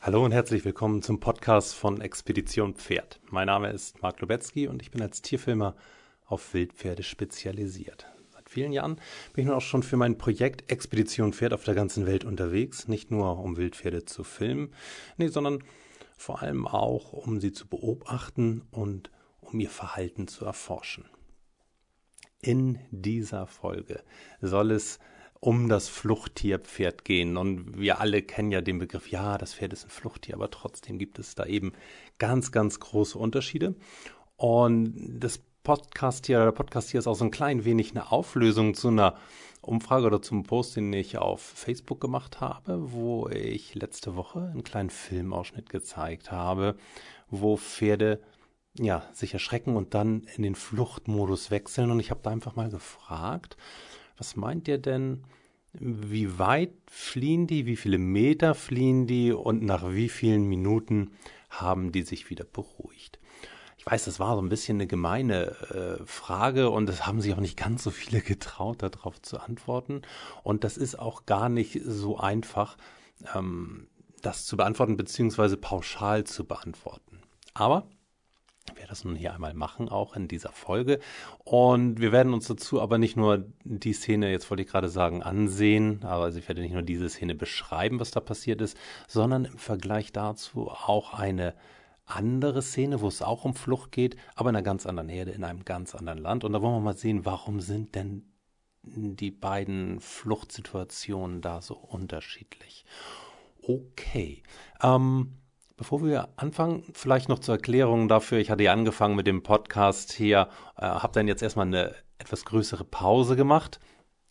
Hallo und herzlich willkommen zum Podcast von Expedition Pferd. Mein Name ist Mark Lubetzky und ich bin als Tierfilmer auf Wildpferde spezialisiert. Seit vielen Jahren bin ich nun auch schon für mein Projekt Expedition Pferd auf der ganzen Welt unterwegs, nicht nur um Wildpferde zu filmen, nee, sondern vor allem auch um sie zu beobachten und um ihr Verhalten zu erforschen. In dieser Folge soll es um das Fluchttierpferd gehen. Und wir alle kennen ja den Begriff, ja, das Pferd ist ein Fluchttier, aber trotzdem gibt es da eben ganz, ganz große Unterschiede. Und das Podcast hier, der Podcast hier ist auch so ein klein wenig eine Auflösung zu einer Umfrage oder zum Post, den ich auf Facebook gemacht habe, wo ich letzte Woche einen kleinen Filmausschnitt gezeigt habe, wo Pferde ja, sich erschrecken und dann in den Fluchtmodus wechseln. Und ich habe da einfach mal gefragt, was meint ihr denn? Wie weit fliehen die? Wie viele Meter fliehen die? Und nach wie vielen Minuten haben die sich wieder beruhigt? Ich weiß, das war so ein bisschen eine gemeine äh, Frage und es haben sich auch nicht ganz so viele getraut, darauf zu antworten. Und das ist auch gar nicht so einfach, ähm, das zu beantworten, beziehungsweise pauschal zu beantworten. Aber werde das nun hier einmal machen, auch in dieser Folge. Und wir werden uns dazu aber nicht nur die Szene, jetzt wollte ich gerade sagen, ansehen, aber also ich werde nicht nur diese Szene beschreiben, was da passiert ist, sondern im Vergleich dazu auch eine andere Szene, wo es auch um Flucht geht, aber in einer ganz anderen Herde, in einem ganz anderen Land. Und da wollen wir mal sehen, warum sind denn die beiden Fluchtsituationen da so unterschiedlich. Okay. Ähm, Bevor wir anfangen, vielleicht noch zur Erklärung dafür. Ich hatte ja angefangen mit dem Podcast hier, äh, habe dann jetzt erstmal eine etwas größere Pause gemacht.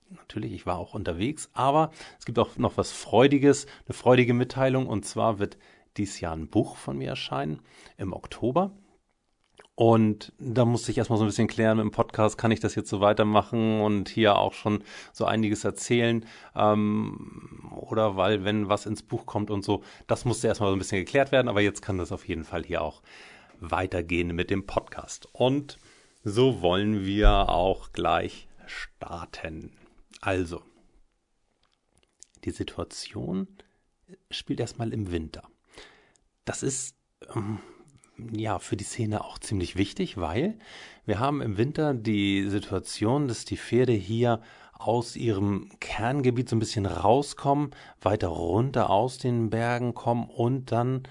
Natürlich, ich war auch unterwegs, aber es gibt auch noch was Freudiges, eine freudige Mitteilung. Und zwar wird dies Jahr ein Buch von mir erscheinen im Oktober. Und da musste ich erstmal so ein bisschen klären im Podcast, kann ich das jetzt so weitermachen und hier auch schon so einiges erzählen? Ähm, oder weil, wenn was ins Buch kommt und so, das musste erstmal so ein bisschen geklärt werden, aber jetzt kann das auf jeden Fall hier auch weitergehen mit dem Podcast. Und so wollen wir auch gleich starten. Also, die Situation spielt erstmal im Winter. Das ist. Ähm, ja, für die Szene auch ziemlich wichtig, weil wir haben im Winter die Situation, dass die Pferde hier aus ihrem Kerngebiet so ein bisschen rauskommen, weiter runter aus den Bergen kommen und dann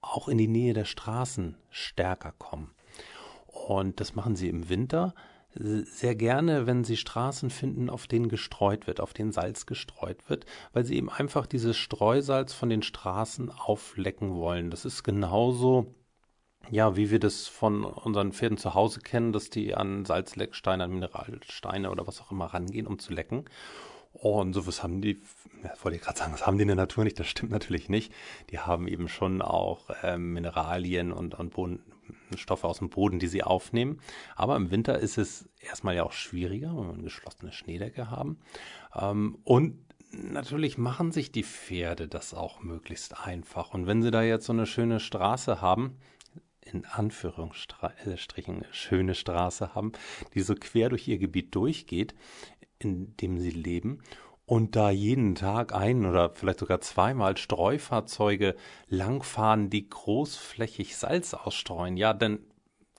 auch in die Nähe der Straßen stärker kommen. Und das machen sie im Winter sehr gerne, wenn sie Straßen finden, auf denen gestreut wird, auf denen Salz gestreut wird, weil sie eben einfach dieses Streusalz von den Straßen auflecken wollen. Das ist genauso ja, wie wir das von unseren Pferden zu Hause kennen, dass die an Salzlecksteine, an Mineralsteine oder was auch immer rangehen, um zu lecken. Und sowas haben die, ja, wollte ich gerade sagen, das haben die in der Natur nicht, das stimmt natürlich nicht. Die haben eben schon auch ähm, Mineralien und, und Boden, Stoffe aus dem Boden, die sie aufnehmen. Aber im Winter ist es erstmal ja auch schwieriger, wenn wir eine geschlossene Schneedecke haben. Ähm, und natürlich machen sich die Pferde das auch möglichst einfach. Und wenn sie da jetzt so eine schöne Straße haben, in Anführungsstrichen schöne Straße haben, die so quer durch ihr Gebiet durchgeht, in dem sie leben und da jeden Tag ein oder vielleicht sogar zweimal Streufahrzeuge langfahren, die großflächig Salz ausstreuen, ja, dann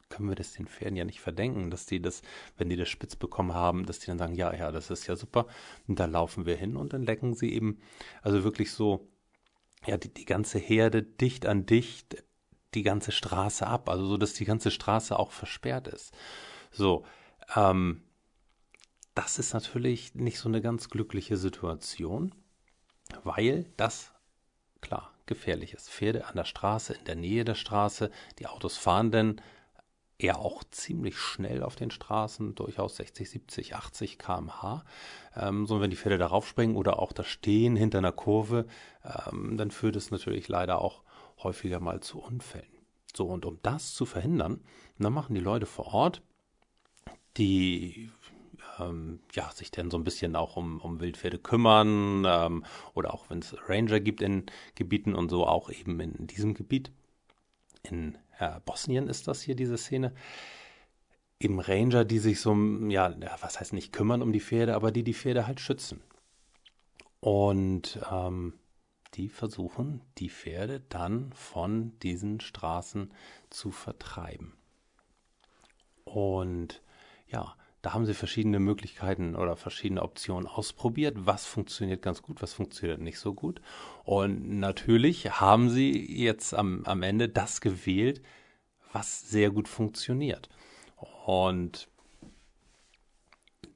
können wir das den Pferden ja nicht verdenken, dass die das, wenn die das spitz bekommen haben, dass die dann sagen, ja, ja, das ist ja super. Und da laufen wir hin und dann lecken sie eben, also wirklich so, ja, die, die ganze Herde dicht an dicht die ganze Straße ab, also so, dass die ganze Straße auch versperrt ist. So, ähm, das ist natürlich nicht so eine ganz glückliche Situation, weil das, klar, gefährlich ist. Pferde an der Straße, in der Nähe der Straße, die Autos fahren denn eher auch ziemlich schnell auf den Straßen, durchaus 60, 70, 80 km/h. Ähm, so, wenn die Pferde darauf springen oder auch da stehen hinter einer Kurve, ähm, dann führt es natürlich leider auch häufiger mal zu Unfällen. So, und um das zu verhindern, dann machen die Leute vor Ort, die ähm, ja, sich dann so ein bisschen auch um, um Wildpferde kümmern ähm, oder auch wenn es Ranger gibt in Gebieten und so, auch eben in diesem Gebiet. In äh, Bosnien ist das hier diese Szene. Eben Ranger, die sich so, ja, was heißt nicht kümmern um die Pferde, aber die die Pferde halt schützen. Und ähm, die versuchen, die Pferde dann von diesen Straßen zu vertreiben. Und ja, da haben sie verschiedene Möglichkeiten oder verschiedene Optionen ausprobiert. Was funktioniert ganz gut, was funktioniert nicht so gut. Und natürlich haben sie jetzt am, am Ende das gewählt, was sehr gut funktioniert. Und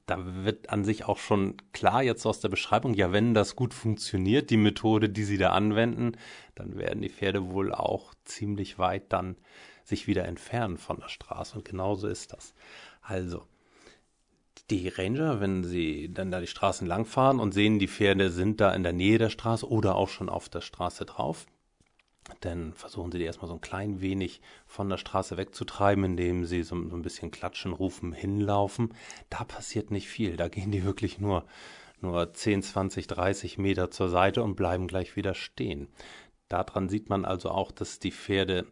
da wird an sich auch schon klar jetzt aus der Beschreibung, ja, wenn das gut funktioniert, die Methode, die sie da anwenden, dann werden die Pferde wohl auch ziemlich weit dann sich wieder entfernen von der Straße. Und genauso ist das. Also, die Ranger, wenn sie dann da die Straßen langfahren und sehen, die Pferde sind da in der Nähe der Straße oder auch schon auf der Straße drauf, dann versuchen sie die erstmal so ein klein wenig von der Straße wegzutreiben, indem sie so, so, ein bisschen klatschen, rufen, hinlaufen. Da passiert nicht viel. Da gehen die wirklich nur, nur 10, 20, 30 Meter zur Seite und bleiben gleich wieder stehen. Daran sieht man also auch, dass die Pferde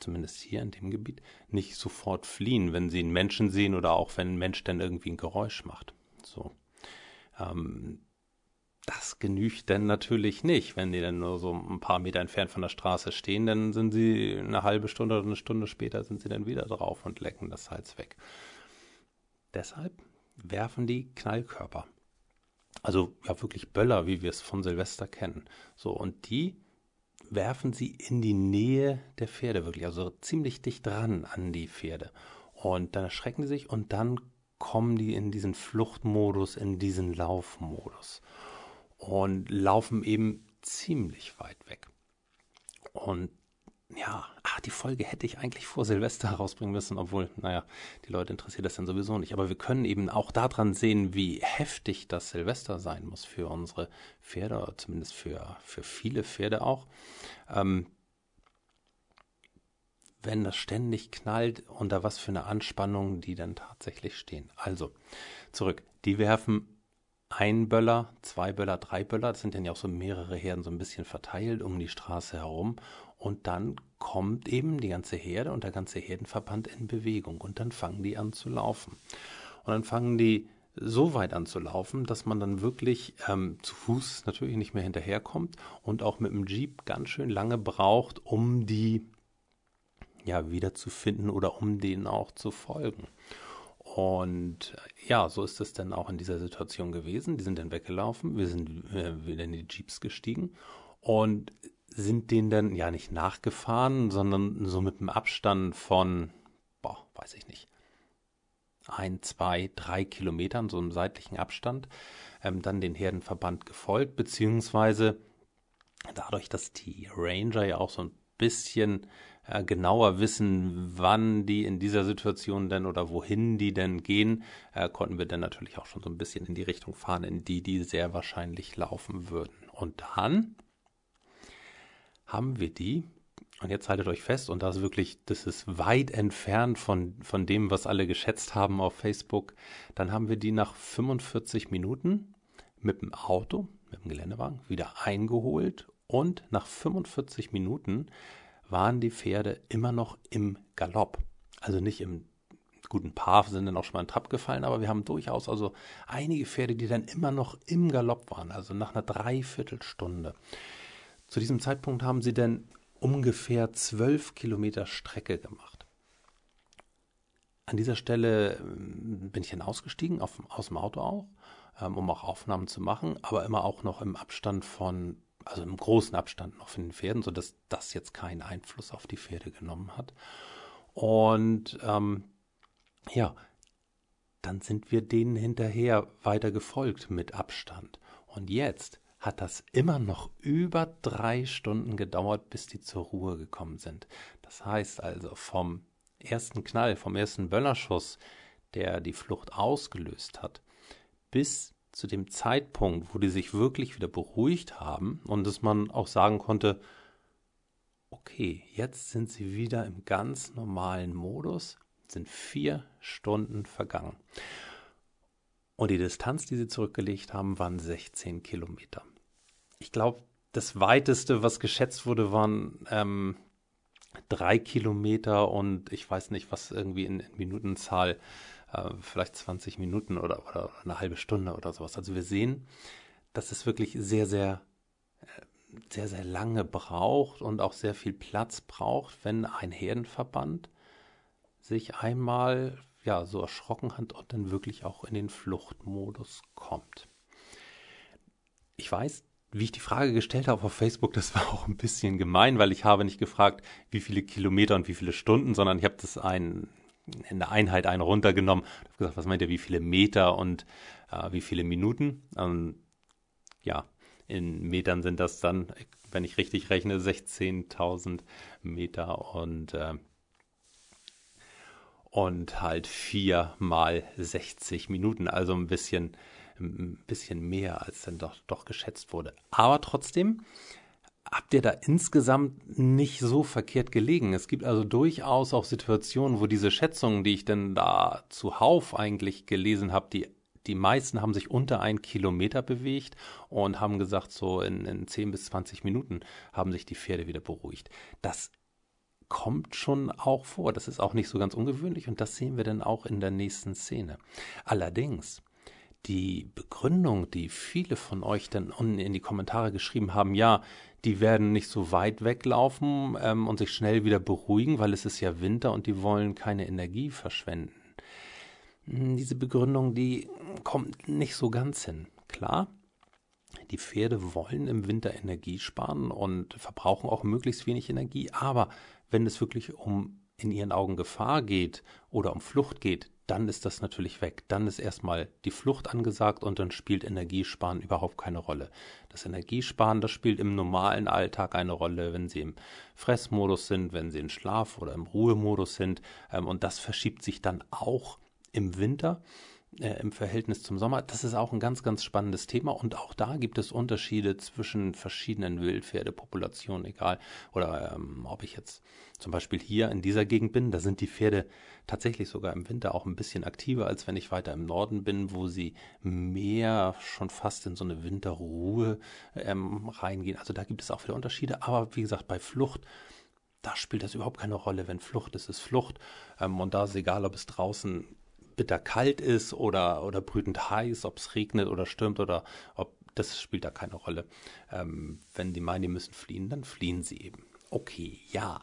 zumindest hier in dem Gebiet, nicht sofort fliehen, wenn sie einen Menschen sehen oder auch wenn ein Mensch dann irgendwie ein Geräusch macht. So. Ähm, das genügt denn natürlich nicht. Wenn die dann nur so ein paar Meter entfernt von der Straße stehen, dann sind sie eine halbe Stunde oder eine Stunde später sind sie dann wieder drauf und lecken das Salz weg. Deshalb werfen die Knallkörper. Also ja wirklich Böller, wie wir es von Silvester kennen. So, und die werfen sie in die Nähe der Pferde wirklich, also ziemlich dicht dran an die Pferde. Und dann erschrecken die sich und dann kommen die in diesen Fluchtmodus, in diesen Laufmodus und laufen eben ziemlich weit weg. Und ja, ach, die Folge hätte ich eigentlich vor Silvester herausbringen müssen, obwohl, naja, die Leute interessiert das dann sowieso nicht. Aber wir können eben auch daran sehen, wie heftig das Silvester sein muss für unsere Pferde, oder zumindest für, für viele Pferde auch. Ähm, wenn das ständig knallt, unter was für eine Anspannung die dann tatsächlich stehen. Also, zurück. Die werfen ein Böller, zwei Böller, drei Böller, das sind dann ja auch so mehrere Herden so ein bisschen verteilt um die Straße herum und dann kommt eben die ganze Herde und der ganze Herdenverband in Bewegung und dann fangen die an zu laufen. Und dann fangen die so weit an zu laufen, dass man dann wirklich ähm, zu Fuß natürlich nicht mehr hinterherkommt und auch mit dem Jeep ganz schön lange braucht, um die ja wiederzufinden oder um denen auch zu folgen. Und ja, so ist es dann auch in dieser Situation gewesen. Die sind dann weggelaufen, wir sind äh, wieder in die Jeeps gestiegen und sind denen dann ja nicht nachgefahren, sondern so mit einem Abstand von, boah, weiß ich nicht, ein, zwei, drei Kilometern, so einem seitlichen Abstand, ähm, dann den Herdenverband gefolgt, beziehungsweise dadurch, dass die Ranger ja auch so ein bisschen äh, genauer wissen, wann die in dieser Situation denn oder wohin die denn gehen, äh, konnten wir dann natürlich auch schon so ein bisschen in die Richtung fahren, in die die sehr wahrscheinlich laufen würden. Und dann haben wir die, und jetzt haltet euch fest, und das ist wirklich, das ist weit entfernt von, von dem, was alle geschätzt haben auf Facebook, dann haben wir die nach 45 Minuten mit dem Auto, mit dem Geländewagen wieder eingeholt und nach 45 Minuten waren die Pferde immer noch im Galopp. Also nicht im guten Paar sind dann auch schon mal in Trab gefallen, aber wir haben durchaus also einige Pferde, die dann immer noch im Galopp waren, also nach einer Dreiviertelstunde. Zu diesem Zeitpunkt haben sie dann ungefähr zwölf Kilometer Strecke gemacht. An dieser Stelle ähm, bin ich dann ausgestiegen, auf, aus dem Auto auch, ähm, um auch Aufnahmen zu machen, aber immer auch noch im Abstand von, also im großen Abstand noch von den Pferden, sodass das jetzt keinen Einfluss auf die Pferde genommen hat. Und ähm, ja, dann sind wir denen hinterher weiter gefolgt mit Abstand. Und jetzt hat das immer noch über drei Stunden gedauert, bis die zur Ruhe gekommen sind. Das heißt also vom ersten Knall, vom ersten Böllerschuss, der die Flucht ausgelöst hat, bis zu dem Zeitpunkt, wo die sich wirklich wieder beruhigt haben und dass man auch sagen konnte, okay, jetzt sind sie wieder im ganz normalen Modus, sind vier Stunden vergangen. Und die Distanz, die sie zurückgelegt haben, waren 16 Kilometer ich glaube, das weiteste, was geschätzt wurde, waren ähm, drei Kilometer und ich weiß nicht, was irgendwie in, in Minutenzahl, äh, vielleicht 20 Minuten oder, oder, eine halbe Stunde oder sowas. Also wir sehen, das ist wirklich sehr, sehr, äh, sehr, sehr lange braucht und auch sehr viel Platz braucht, wenn ein Herdenverband sich einmal ja so erschrocken hat und dann wirklich auch in den Fluchtmodus kommt. Ich weiß, wie ich die Frage gestellt habe auf Facebook, das war auch ein bisschen gemein, weil ich habe nicht gefragt, wie viele Kilometer und wie viele Stunden, sondern ich habe das ein, in der Einheit einen runtergenommen. Ich habe gesagt, was meint ihr, wie viele Meter und äh, wie viele Minuten? Ähm, ja, in Metern sind das dann, wenn ich richtig rechne, 16.000 Meter und äh, und halt vier mal 60 Minuten, also ein bisschen ein bisschen mehr, als dann doch, doch geschätzt wurde. Aber trotzdem habt ihr da insgesamt nicht so verkehrt gelegen. Es gibt also durchaus auch Situationen, wo diese Schätzungen, die ich denn da zuhauf eigentlich gelesen habe, die die meisten haben sich unter ein Kilometer bewegt und haben gesagt, so in, in 10 bis 20 Minuten haben sich die Pferde wieder beruhigt. Das kommt schon auch vor. Das ist auch nicht so ganz ungewöhnlich und das sehen wir dann auch in der nächsten Szene. Allerdings die Begründung, die viele von euch dann unten in die Kommentare geschrieben haben, ja, die werden nicht so weit weglaufen ähm, und sich schnell wieder beruhigen, weil es ist ja Winter und die wollen keine Energie verschwenden. Hm, diese Begründung, die kommt nicht so ganz hin. Klar, die Pferde wollen im Winter Energie sparen und verbrauchen auch möglichst wenig Energie, aber wenn es wirklich um in ihren Augen Gefahr geht oder um Flucht geht, dann ist das natürlich weg. Dann ist erstmal die Flucht angesagt und dann spielt Energiesparen überhaupt keine Rolle. Das Energiesparen, das spielt im normalen Alltag eine Rolle, wenn Sie im Fressmodus sind, wenn Sie in Schlaf- oder im Ruhemodus sind. Ähm, und das verschiebt sich dann auch im Winter äh, im Verhältnis zum Sommer. Das ist auch ein ganz, ganz spannendes Thema und auch da gibt es Unterschiede zwischen verschiedenen Wildpferdepopulationen, egal, oder ähm, ob ich jetzt zum Beispiel hier in dieser Gegend bin, da sind die Pferde tatsächlich sogar im Winter auch ein bisschen aktiver, als wenn ich weiter im Norden bin, wo sie mehr schon fast in so eine Winterruhe ähm, reingehen. Also da gibt es auch wieder Unterschiede, aber wie gesagt, bei Flucht, da spielt das überhaupt keine Rolle. Wenn Flucht ist, ist Flucht. Ähm, und da ist egal, ob es draußen bitterkalt ist oder, oder brütend heiß, ob es regnet oder stürmt oder ob das spielt da keine Rolle. Ähm, wenn die meinen, die müssen fliehen, dann fliehen sie eben. Okay, ja.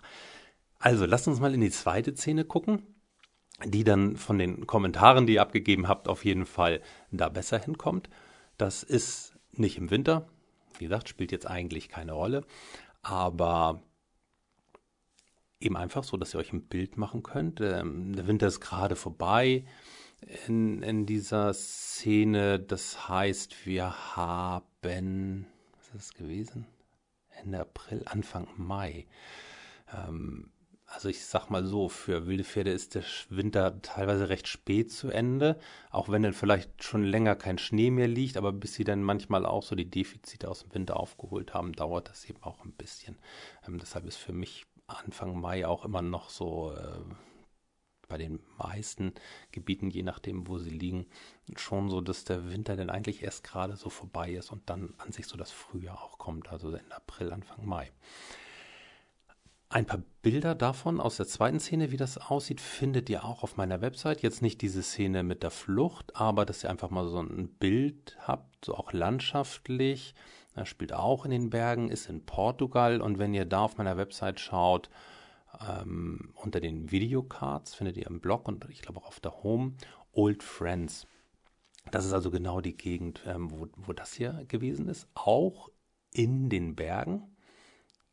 Also lasst uns mal in die zweite Szene gucken, die dann von den Kommentaren, die ihr abgegeben habt, auf jeden Fall da besser hinkommt. Das ist nicht im Winter. Wie gesagt, spielt jetzt eigentlich keine Rolle. Aber eben einfach so, dass ihr euch ein Bild machen könnt. Ähm, der Winter ist gerade vorbei in, in dieser Szene. Das heißt, wir haben, was ist es gewesen? Ende April, Anfang Mai. Ähm, also ich sag mal so, für wilde Pferde ist der Winter teilweise recht spät zu Ende, auch wenn dann vielleicht schon länger kein Schnee mehr liegt, aber bis sie dann manchmal auch so die Defizite aus dem Winter aufgeholt haben, dauert das eben auch ein bisschen. Ähm, deshalb ist für mich Anfang Mai auch immer noch so äh, bei den meisten Gebieten, je nachdem, wo sie liegen, schon so, dass der Winter dann eigentlich erst gerade so vorbei ist und dann an sich so das Frühjahr auch kommt, also Ende April, Anfang Mai. Ein paar Bilder davon aus der zweiten Szene, wie das aussieht, findet ihr auch auf meiner Website. Jetzt nicht diese Szene mit der Flucht, aber dass ihr einfach mal so ein Bild habt, so auch landschaftlich, er spielt auch in den Bergen, ist in Portugal und wenn ihr da auf meiner Website schaut, ähm, unter den Videocards findet ihr im Blog und ich glaube auch auf der Home Old Friends. Das ist also genau die Gegend, ähm, wo, wo das hier gewesen ist. Auch in den Bergen,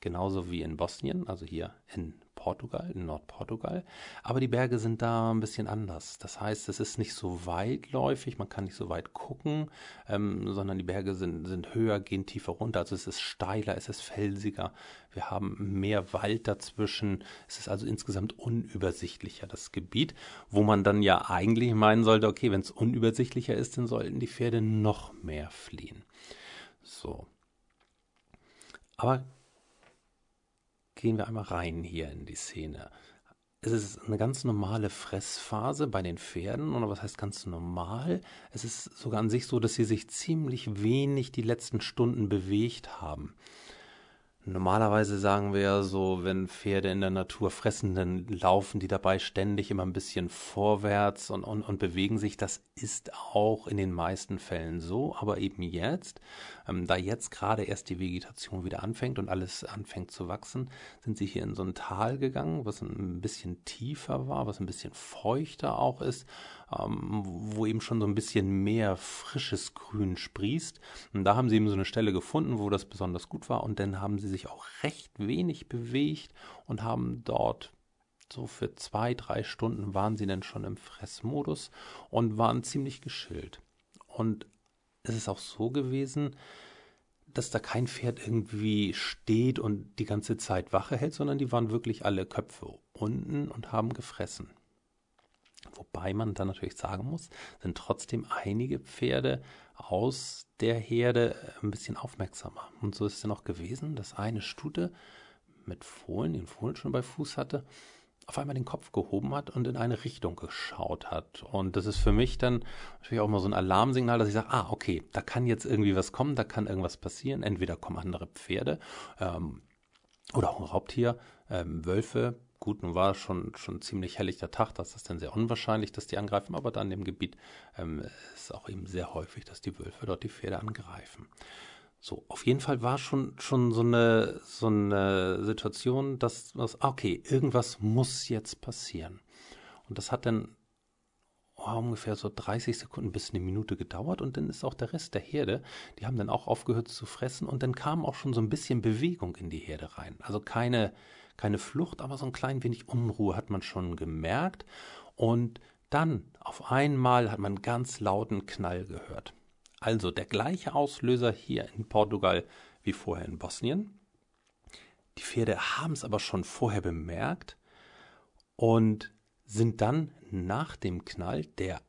genauso wie in Bosnien, also hier in Portugal, in Nordportugal. Aber die Berge sind da ein bisschen anders. Das heißt, es ist nicht so weitläufig, man kann nicht so weit gucken, ähm, sondern die Berge sind, sind höher, gehen tiefer runter. Also es ist steiler, es ist felsiger. Wir haben mehr Wald dazwischen. Es ist also insgesamt unübersichtlicher, das Gebiet, wo man dann ja eigentlich meinen sollte, okay, wenn es unübersichtlicher ist, dann sollten die Pferde noch mehr fliehen. So. Aber gehen wir einmal rein hier in die Szene. Es ist eine ganz normale Fressphase bei den Pferden. Oder was heißt ganz normal? Es ist sogar an sich so, dass sie sich ziemlich wenig die letzten Stunden bewegt haben. Normalerweise sagen wir ja so, wenn Pferde in der Natur fressen, dann laufen die dabei ständig immer ein bisschen vorwärts und, und, und bewegen sich. Das ist auch in den meisten Fällen so, aber eben jetzt, ähm, da jetzt gerade erst die Vegetation wieder anfängt und alles anfängt zu wachsen, sind sie hier in so ein Tal gegangen, was ein bisschen tiefer war, was ein bisschen feuchter auch ist, wo eben schon so ein bisschen mehr frisches Grün sprießt. Und da haben sie eben so eine Stelle gefunden, wo das besonders gut war und dann haben sie sich auch recht wenig bewegt und haben dort so für zwei, drei Stunden waren sie dann schon im Fressmodus und waren ziemlich geschillt. Und es ist auch so gewesen, dass da kein Pferd irgendwie steht und die ganze Zeit Wache hält, sondern die waren wirklich alle Köpfe unten und haben gefressen. Wobei man dann natürlich sagen muss, sind trotzdem einige Pferde aus der Herde ein bisschen aufmerksamer. Und so ist es dann auch gewesen, dass eine Stute mit Fohlen, den Fohlen schon bei Fuß hatte, auf einmal den Kopf gehoben hat und in eine Richtung geschaut hat. Und das ist für mich dann natürlich auch mal so ein Alarmsignal, dass ich sage, ah, okay, da kann jetzt irgendwie was kommen, da kann irgendwas passieren. Entweder kommen andere Pferde ähm, oder auch ein Raubtier, ähm, Wölfe, Gut, nun war schon, schon ziemlich helllichter Tag, das ist dann sehr unwahrscheinlich, dass die angreifen, aber dann im Gebiet ähm, ist auch eben sehr häufig, dass die Wölfe dort die Pferde angreifen. So, auf jeden Fall war schon, schon so eine, so eine Situation, dass, dass, okay, irgendwas muss jetzt passieren. Und das hat dann oh, ungefähr so 30 Sekunden bis eine Minute gedauert und dann ist auch der Rest der Herde, die haben dann auch aufgehört zu fressen und dann kam auch schon so ein bisschen Bewegung in die Herde rein. Also keine, keine Flucht, aber so ein klein wenig Unruhe hat man schon gemerkt. Und dann auf einmal hat man ganz lauten Knall gehört. Also der gleiche Auslöser hier in Portugal wie vorher in Bosnien. Die Pferde haben es aber schon vorher bemerkt und sind dann nach dem Knall, der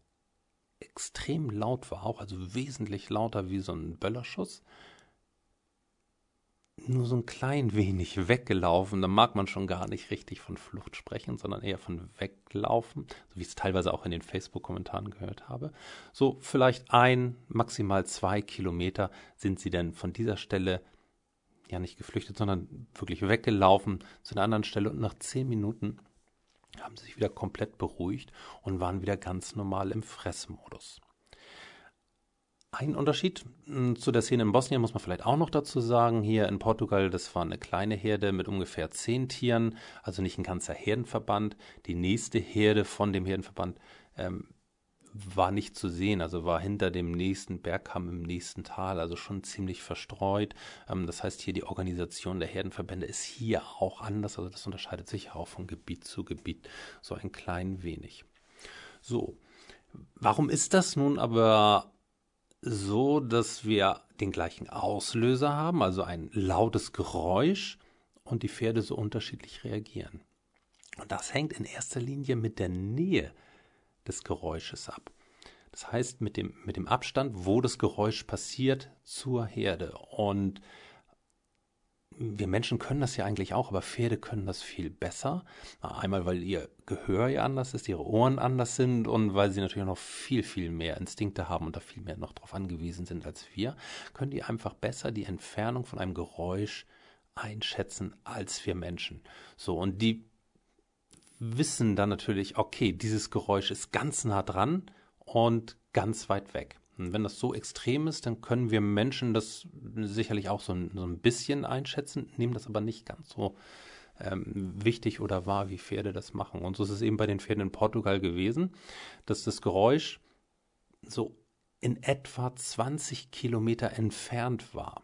extrem laut war, auch also wesentlich lauter wie so ein Böllerschuss, nur so ein klein wenig weggelaufen. Da mag man schon gar nicht richtig von Flucht sprechen, sondern eher von weglaufen, so wie ich es teilweise auch in den Facebook-Kommentaren gehört habe. So vielleicht ein, maximal zwei Kilometer sind sie denn von dieser Stelle ja nicht geflüchtet, sondern wirklich weggelaufen zu einer anderen Stelle und nach zehn Minuten haben sie sich wieder komplett beruhigt und waren wieder ganz normal im Fressmodus. Ein Unterschied hm, zu der Szene in Bosnien muss man vielleicht auch noch dazu sagen. Hier in Portugal, das war eine kleine Herde mit ungefähr zehn Tieren, also nicht ein ganzer Herdenverband. Die nächste Herde von dem Herdenverband ähm, war nicht zu sehen, also war hinter dem nächsten Bergkamm im nächsten Tal, also schon ziemlich verstreut. Ähm, das heißt, hier die Organisation der Herdenverbände ist hier auch anders, also das unterscheidet sich auch von Gebiet zu Gebiet so ein klein wenig. So, warum ist das nun aber so, dass wir den gleichen Auslöser haben, also ein lautes Geräusch und die Pferde so unterschiedlich reagieren. Und das hängt in erster Linie mit der Nähe des Geräusches ab. Das heißt, mit dem, mit dem Abstand, wo das Geräusch passiert zur Herde. Und wir Menschen können das ja eigentlich auch, aber Pferde können das viel besser. Einmal, weil ihr Gehör ja anders ist, ihre Ohren anders sind und weil sie natürlich noch viel, viel mehr Instinkte haben und da viel mehr noch darauf angewiesen sind als wir, können die einfach besser die Entfernung von einem Geräusch einschätzen als wir Menschen. So, und die wissen dann natürlich, okay, dieses Geräusch ist ganz nah dran und ganz weit weg. Und wenn das so extrem ist, dann können wir Menschen das sicherlich auch so ein, so ein bisschen einschätzen, nehmen das aber nicht ganz so ähm, wichtig oder wahr, wie Pferde das machen. Und so ist es eben bei den Pferden in Portugal gewesen, dass das Geräusch so in etwa 20 Kilometer entfernt war.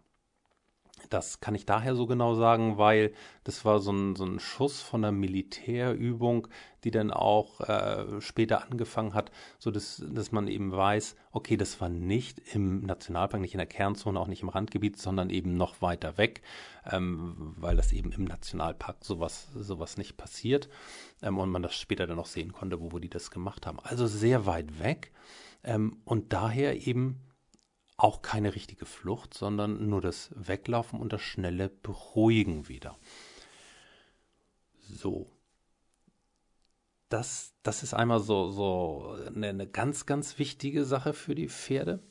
Das kann ich daher so genau sagen, weil das war so ein, so ein Schuss von einer Militärübung, die dann auch äh, später angefangen hat, so dass, dass man eben weiß, okay, das war nicht im Nationalpark, nicht in der Kernzone, auch nicht im Randgebiet, sondern eben noch weiter weg, ähm, weil das eben im Nationalpark sowas, sowas nicht passiert ähm, und man das später dann auch sehen konnte, wo, wo die das gemacht haben. Also sehr weit weg ähm, und daher eben auch keine richtige Flucht, sondern nur das Weglaufen und das schnelle Beruhigen wieder. So. Das, das ist einmal so, so eine, eine ganz, ganz wichtige Sache für die Pferde.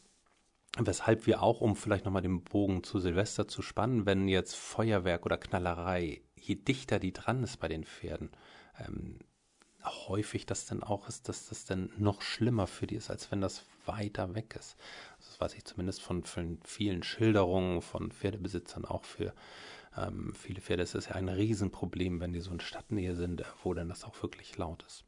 Weshalb wir auch, um vielleicht nochmal den Bogen zu Silvester zu spannen, wenn jetzt Feuerwerk oder Knallerei, je dichter die dran ist bei den Pferden, ähm, häufig das dann auch ist, dass das dann noch schlimmer für die ist, als wenn das weiter weg ist. Das weiß ich zumindest von, vielen Schilderungen von Pferdebesitzern auch für ähm, viele Pferde. Es ist ja ein Riesenproblem, wenn die so in Stadtnähe sind, wo dann das auch wirklich laut ist.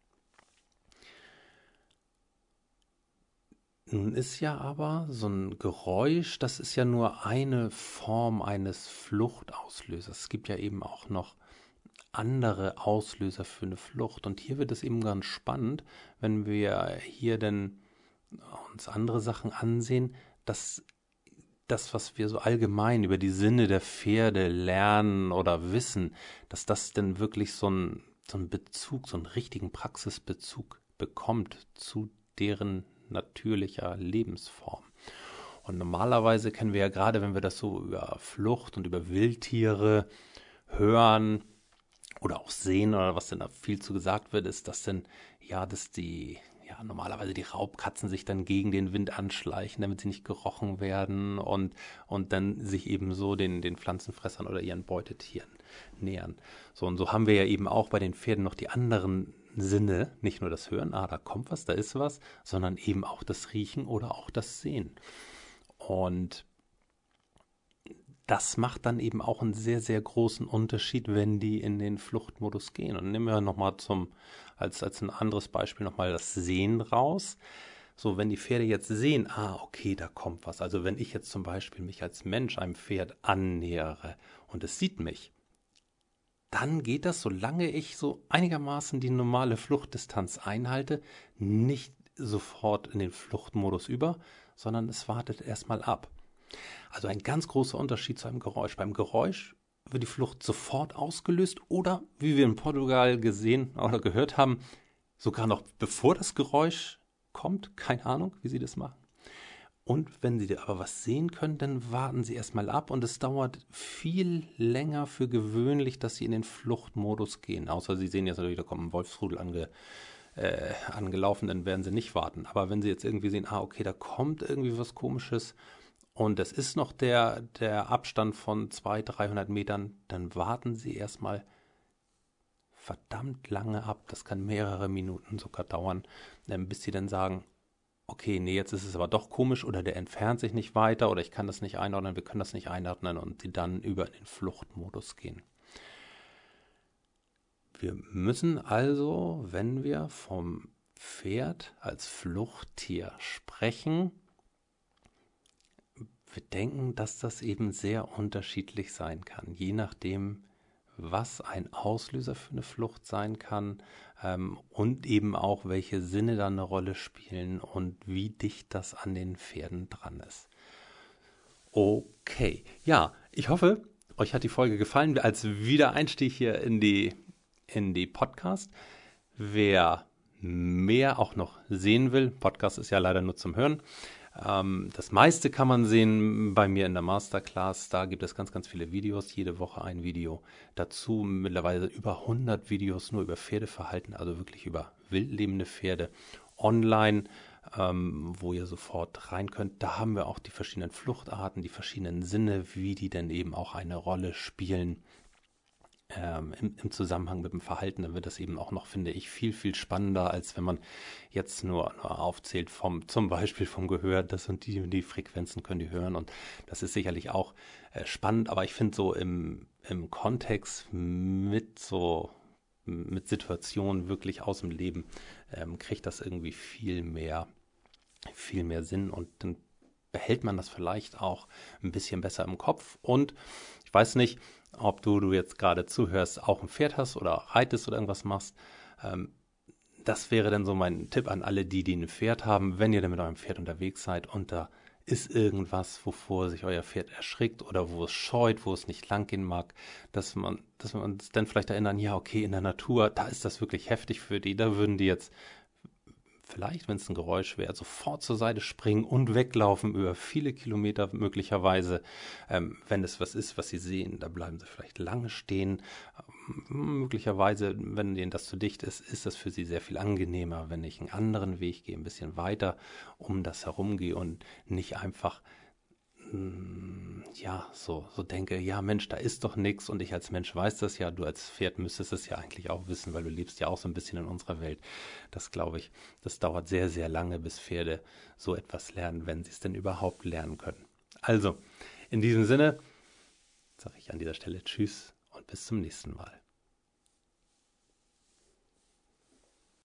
Nun ist ja aber so ein Geräusch, das ist ja nur eine Form eines Fluchtauslösers. Es gibt ja eben auch noch andere Auslöser für eine Flucht. Und hier wird es eben ganz spannend, wenn wir hier denn uns andere Sachen ansehen, dass das, was wir so allgemein über die Sinne der Pferde lernen oder wissen, dass das denn wirklich so einen so Bezug, so einen richtigen Praxisbezug bekommt zu deren natürlicher Lebensform. Und normalerweise kennen wir ja gerade, wenn wir das so über Flucht und über Wildtiere hören oder auch sehen oder was denn da viel zu gesagt wird, ist, dass denn, ja, dass die, ja, normalerweise die Raubkatzen sich dann gegen den Wind anschleichen, damit sie nicht gerochen werden und, und dann sich eben so den, den Pflanzenfressern oder ihren Beutetieren nähern. So, und so haben wir ja eben auch bei den Pferden noch die anderen Sinne, nicht nur das Hören, ah, da kommt was, da ist was, sondern eben auch das Riechen oder auch das Sehen. Und das macht dann eben auch einen sehr, sehr großen Unterschied, wenn die in den Fluchtmodus gehen. Und nehmen wir nochmal zum, als, als ein anderes Beispiel nochmal das Sehen raus. So, wenn die Pferde jetzt sehen, ah, okay, da kommt was. Also wenn ich jetzt zum Beispiel mich als Mensch einem Pferd annähere und es sieht mich, dann geht das, solange ich so einigermaßen die normale Fluchtdistanz einhalte, nicht sofort in den Fluchtmodus über, sondern es wartet erstmal ab. Also ein ganz großer Unterschied zu einem Geräusch. Beim Geräusch wird die Flucht sofort ausgelöst oder, wie wir in Portugal gesehen oder gehört haben, sogar noch bevor das Geräusch kommt. Keine Ahnung, wie sie das machen. Und wenn Sie aber was sehen können, dann warten Sie erstmal ab und es dauert viel länger für gewöhnlich, dass Sie in den Fluchtmodus gehen. Außer Sie sehen jetzt natürlich, da kommt ein Wolfsrudel ange, äh, angelaufen, dann werden Sie nicht warten. Aber wenn Sie jetzt irgendwie sehen, ah, okay, da kommt irgendwie was Komisches und es ist noch der, der Abstand von 200, 300 Metern, dann warten Sie erstmal verdammt lange ab. Das kann mehrere Minuten sogar dauern, ähm, bis Sie dann sagen, okay, nee, jetzt ist es aber doch komisch oder der entfernt sich nicht weiter oder ich kann das nicht einordnen, wir können das nicht einordnen und die dann über den Fluchtmodus gehen. Wir müssen also, wenn wir vom Pferd als Fluchttier sprechen, bedenken, dass das eben sehr unterschiedlich sein kann, je nachdem, was ein Auslöser für eine Flucht sein kann ähm, und eben auch, welche Sinne da eine Rolle spielen und wie dicht das an den Pferden dran ist. Okay, ja, ich hoffe, euch hat die Folge gefallen als Wiedereinstieg hier in die, in die Podcast. Wer mehr auch noch sehen will, Podcast ist ja leider nur zum Hören, das meiste kann man sehen bei mir in der Masterclass. Da gibt es ganz, ganz viele Videos. Jede Woche ein Video dazu. Mittlerweile über 100 Videos nur über Pferdeverhalten, also wirklich über wildlebende Pferde online, ähm, wo ihr sofort rein könnt. Da haben wir auch die verschiedenen Fluchtarten, die verschiedenen Sinne, wie die denn eben auch eine Rolle spielen ähm, im, im, Zusammenhang mit dem Verhalten, dann wird das eben auch noch, finde ich, viel, viel spannender, als wenn man jetzt nur, nur aufzählt vom, zum Beispiel vom Gehör, das und die, die Frequenzen können die hören und das ist sicherlich auch äh, spannend, aber ich finde so im, im Kontext mit so mit Situationen wirklich aus dem Leben ähm, kriegt das irgendwie viel mehr, viel mehr Sinn und dann behält man das vielleicht auch ein bisschen besser im Kopf. Und ich weiß nicht, ob du, du jetzt gerade zuhörst, auch ein Pferd hast oder reitest oder irgendwas machst. Ähm, das wäre dann so mein Tipp an alle, die, die ein Pferd haben, wenn ihr dann mit eurem Pferd unterwegs seid und da ist irgendwas, wovor sich euer Pferd erschrickt oder wo es scheut, wo es nicht lang gehen mag, dass man, dass wir uns dann vielleicht erinnern, ja, okay, in der Natur, da ist das wirklich heftig für die, da würden die jetzt vielleicht, wenn es ein Geräusch wäre, sofort zur Seite springen und weglaufen über viele Kilometer möglicherweise. Ähm, wenn es was ist, was sie sehen, da bleiben sie vielleicht lange stehen. möglicherweise, wenn denen das zu dicht ist, ist das für sie sehr viel angenehmer, wenn ich einen anderen Weg gehe, ein bisschen weiter um das herumgehe und nicht einfach ja, so, so denke, ja Mensch, da ist doch nichts und ich als Mensch weiß das ja, du als Pferd müsstest es ja eigentlich auch wissen, weil du lebst ja auch so ein bisschen in unserer Welt. Das glaube ich, das dauert sehr, sehr lange, bis Pferde so etwas lernen, wenn sie es denn überhaupt lernen können. Also, in diesem Sinne sage ich an dieser Stelle Tschüss und bis zum nächsten Mal.